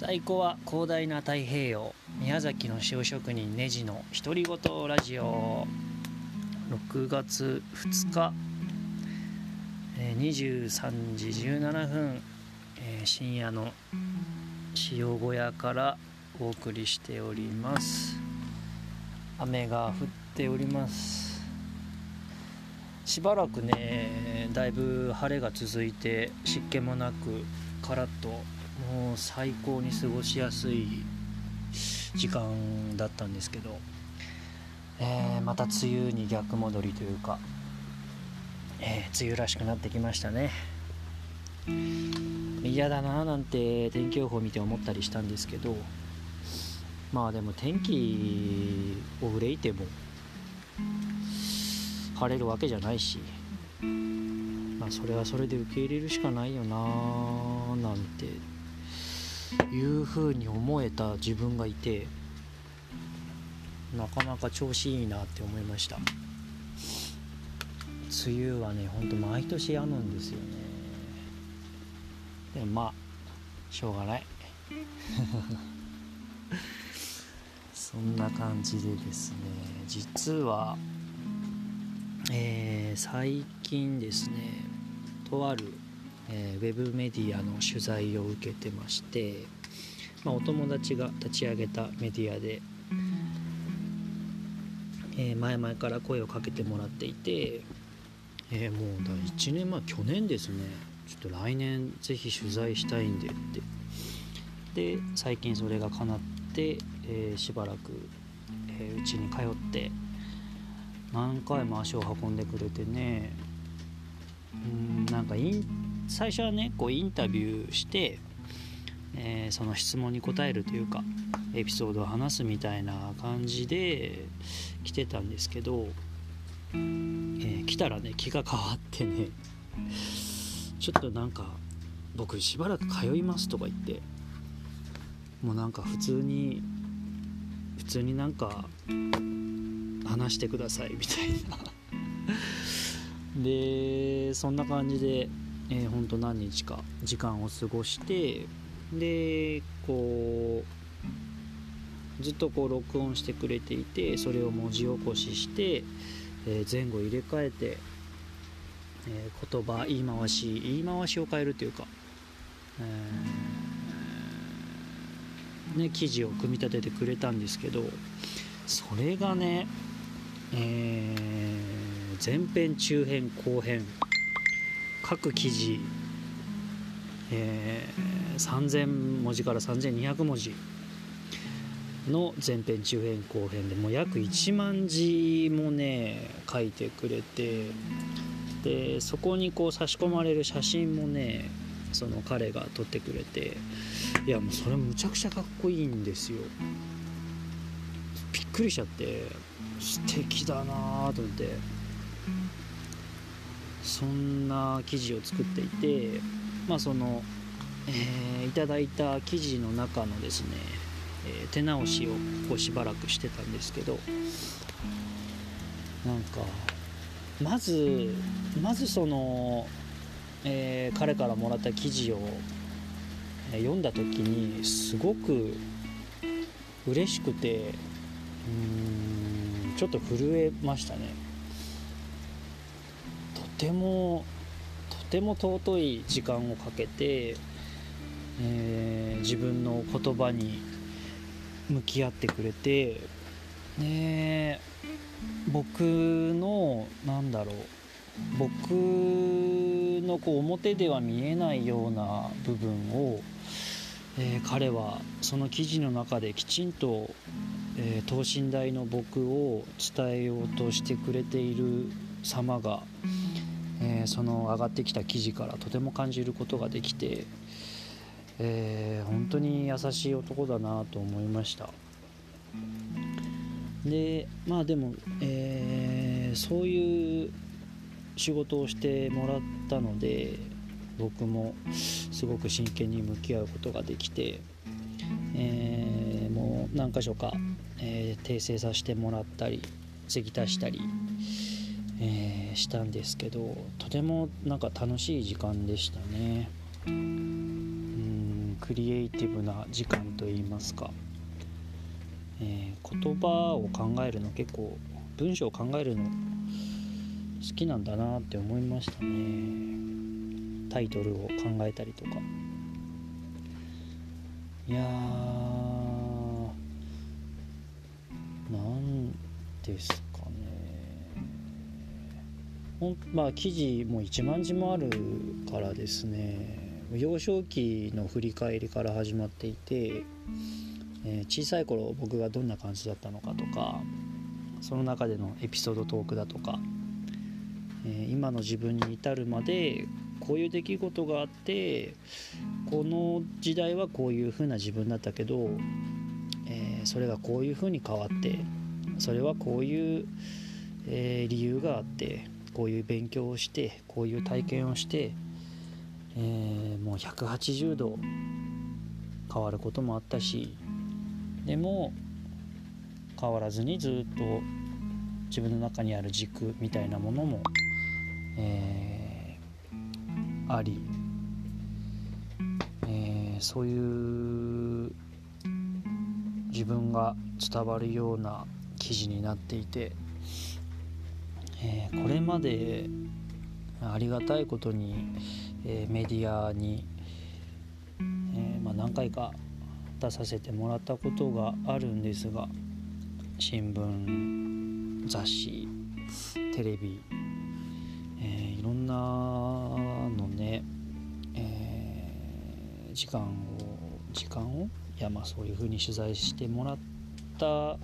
最高は広大な太平洋宮崎の塩職人ネジの独り言ラジオ。6月2日23時17分深夜の塩小屋からお送りしております。雨が降っております。しばらくねだいぶ晴れが続いて湿気もなくカラッともう最高に過ごしやすい時間だったんですけど、えー、また梅雨に逆戻りというか、えー、梅雨らしくなってきましたね。嫌だななんて天気予報見て思ったりしたんですけど。まあでも天気を憂いても晴れるわけじゃないし。まあそれはそれで受け入れるしかないよななんていうふうに思えた自分がいてなかなか調子いいなって思いました。梅雨はねほんと毎年病むんですよね。でもまあしょうがない。そんな感じでですね実はえー、最近ですねとあるえー、ウェブメディアの取材を受けてまして、まあ、お友達が立ち上げたメディアで、えー、前々から声をかけてもらっていて、えー、もうだ1年前去年ですね。ちょっと来年ぜひ取材したいんでって。で最近それが叶って、えしばらくうち、えー、に通って何回も足を運んでくれてねうんなんかイン最初はねこうインタビューして、えー、その質問に答えるというかエピソードを話すみたいな感じで来てたんですけど、えー、来たらね気が変わってねちょっとなんか僕しばらく通いますとか言ってもうなんか普通に普通になんか話してくださいみたいな。でそんな感じでえー、ほんと何日か時間を過ごしてでこうずっとこう録音してくれていてそれを文字起こしして、えー、前後入れ替えて、えー、言葉言い回し言い回しを変えるというか、えー、ね、記事を組み立ててくれたんですけどそれがね、え前編中編後編。各記事、えー、3000文字から3200文字の前編中編後編でもう約1万字もね書いてくれてでそこにこう差し込まれる写真もねその彼が撮ってくれていやもうそれむちゃくちゃかっこいいんですよ。びっくりしちゃって素敵だなと思って。そんな記事を作っていてまあその、えー、いただいた記事の中のですね、えー、手直しをここしばらくしてたんですけどなんかまずまずその、えー、彼からもらった記事を読んだ時にすごく嬉しくてうんちょっと震えましたね。てもとても尊い時間をかけて、えー、自分の言葉に向き合ってくれてね僕のなんだろう僕のこう表では見えないような部分を、えー、彼はその記事の中できちんと、えー、等身大の僕を伝えようとしてくれている様がえー、その上がってきた記事からとても感じることができて、えー、本当に優しい男だなと思いました。でまあでも、えー、そういう仕事をしてもらったので僕もすごく真剣に向き合うことができて、えー、もう何箇所か、えー、訂正させてもらったり継ぎ足したりえー、したんですけどとてもなんか楽しい時間でしたね。うんクリエイティブな時間といいますか、えー、言葉を考えるの結構文章を考えるの好きなんだなって思いましたね。タイトルを考えたりとか。いやーなんですかほんまあ記事も1万字もあるからですね。幼少期の振り返りから始まっていて、えー、小さい頃僕がどんな感じだったのかとかその中でのエピソードトークだとか、えー、今の自分に至るまでこういう出来事があってこの時代はこういう風な自分だったけど、えー、それがこういう風に変わってそれはこういう、えー、理由があってこういう勉強をしてこういう体験をして、えー、もう180度変わることもあったしでも変わらずにずっと自分の中にある軸みたいなものも、えー、あり、えー、そういう自分が伝わるような記事になっていて、えー、これまでありがたいことに、えー、メディアに、えー、まあ、何回か出させてもらったことがあるんですが新聞雑誌テレビ、え、いろんなのね、え、時間を時間をいやまあそういうふうに取材してもらった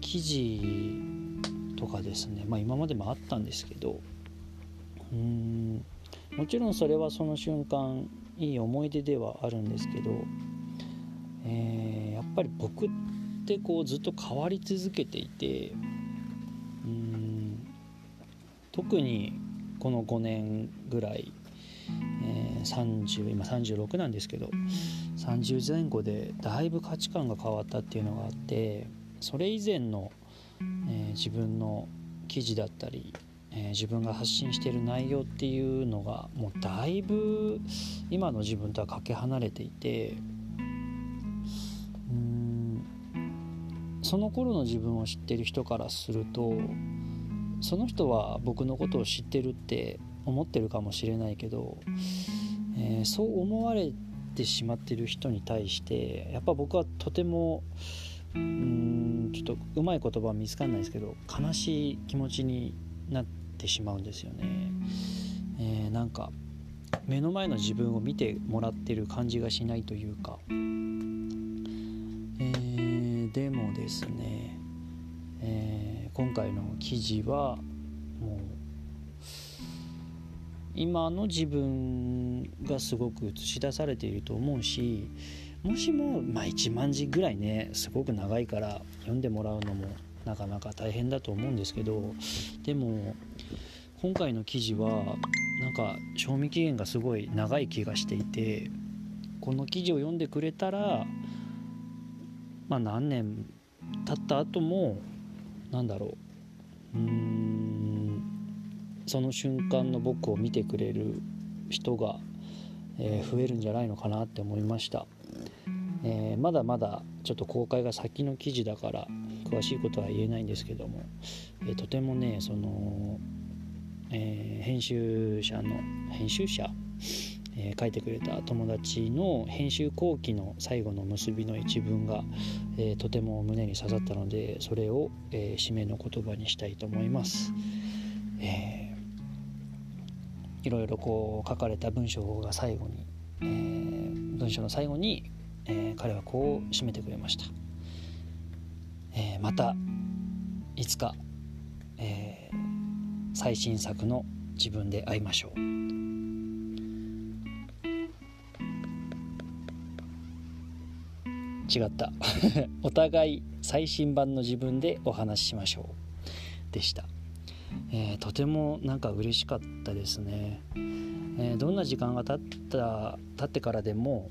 記事とかですね。まあ今までもあったんですけど。うん。もちろんそれはその瞬間いい思い出ではあるんですけど、えー、やっぱり僕ってこうずっと変わり続けていて。うん。特にこの5年ぐらい、えー、30今36なんですけど。30前後でだいぶ価値観が変わったっていうのがあって。それ以前の、え、自分の記事だったり、え、自分が発信してる内容っていうのがもうだいぶ今の自分とはかけ離れていてうんその頃の自分を知ってる人からするとその人は僕のことを知ってるって思ってるかもしれないけど、えー、そう思われてしまってる人に対してやっぱ僕はとてもうんちょっとうまい言葉は見つかんないですけど悲しい気持ちになってしまうんですよね。えー、なんか目の前の自分を見てもらってる感じがしないというかでもですね、えー、今回の記事はもう今の自分がすごく映し出されていると思うしもしも、まあ、1万字ぐらいねすごく長いから読んでもらうのもなかなか大変だと思うんですけどでも今回の記事はなんか賞味期限がすごい長い気がしていてこの記事を読んでくれたらまあ、何年経った後もなんだろううんその瞬間の僕を見てくれる人が、えー、増えるんじゃないのかなって思いました、えー、まだまだちょっと公開が先の記事だから詳しいことは言えないんですけども、えー、とてもねその、え編集者の編集者？え、書いてくれた友達の編集後期の最後の結びの一文が、え、とても胸に刺さったのでそれを、え、締めの言葉にしたいと思います。えー、いろいろこう書かれた文章が最後に、えー、文章の最後に、えー、彼はこう締めてくれました。えー、またいつか、えー、最新作の自分で会いましょう。違った お互い最新版の自分でお話ししましょうでした、えー、とてもなんか嬉しかったですね、えー、どんな時間が経った経ってからでも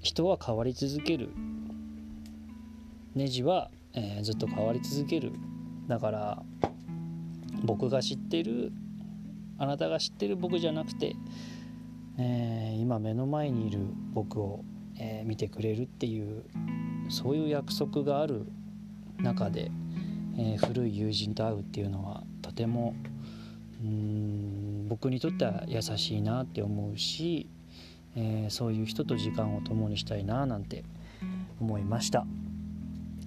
人は変わり続ける。ネジは、えー、ずっと変わり続ける。だから僕が知ってるあなたが知ってる僕じゃなくて、え、今目の前にいる僕を、え、見てくれるっていうそういう約束がある中で、えー、古い友人と会うっていうのはとてもうん僕にとっては優しいなって思うし、えそういう人と時間を共にしたいななんて思いました。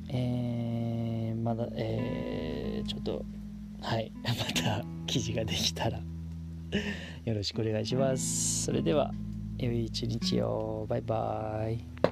えーまだ、えーちょっとはい また記事ができたらよろしくお願いします。それでは良い一日を。バイバーイ。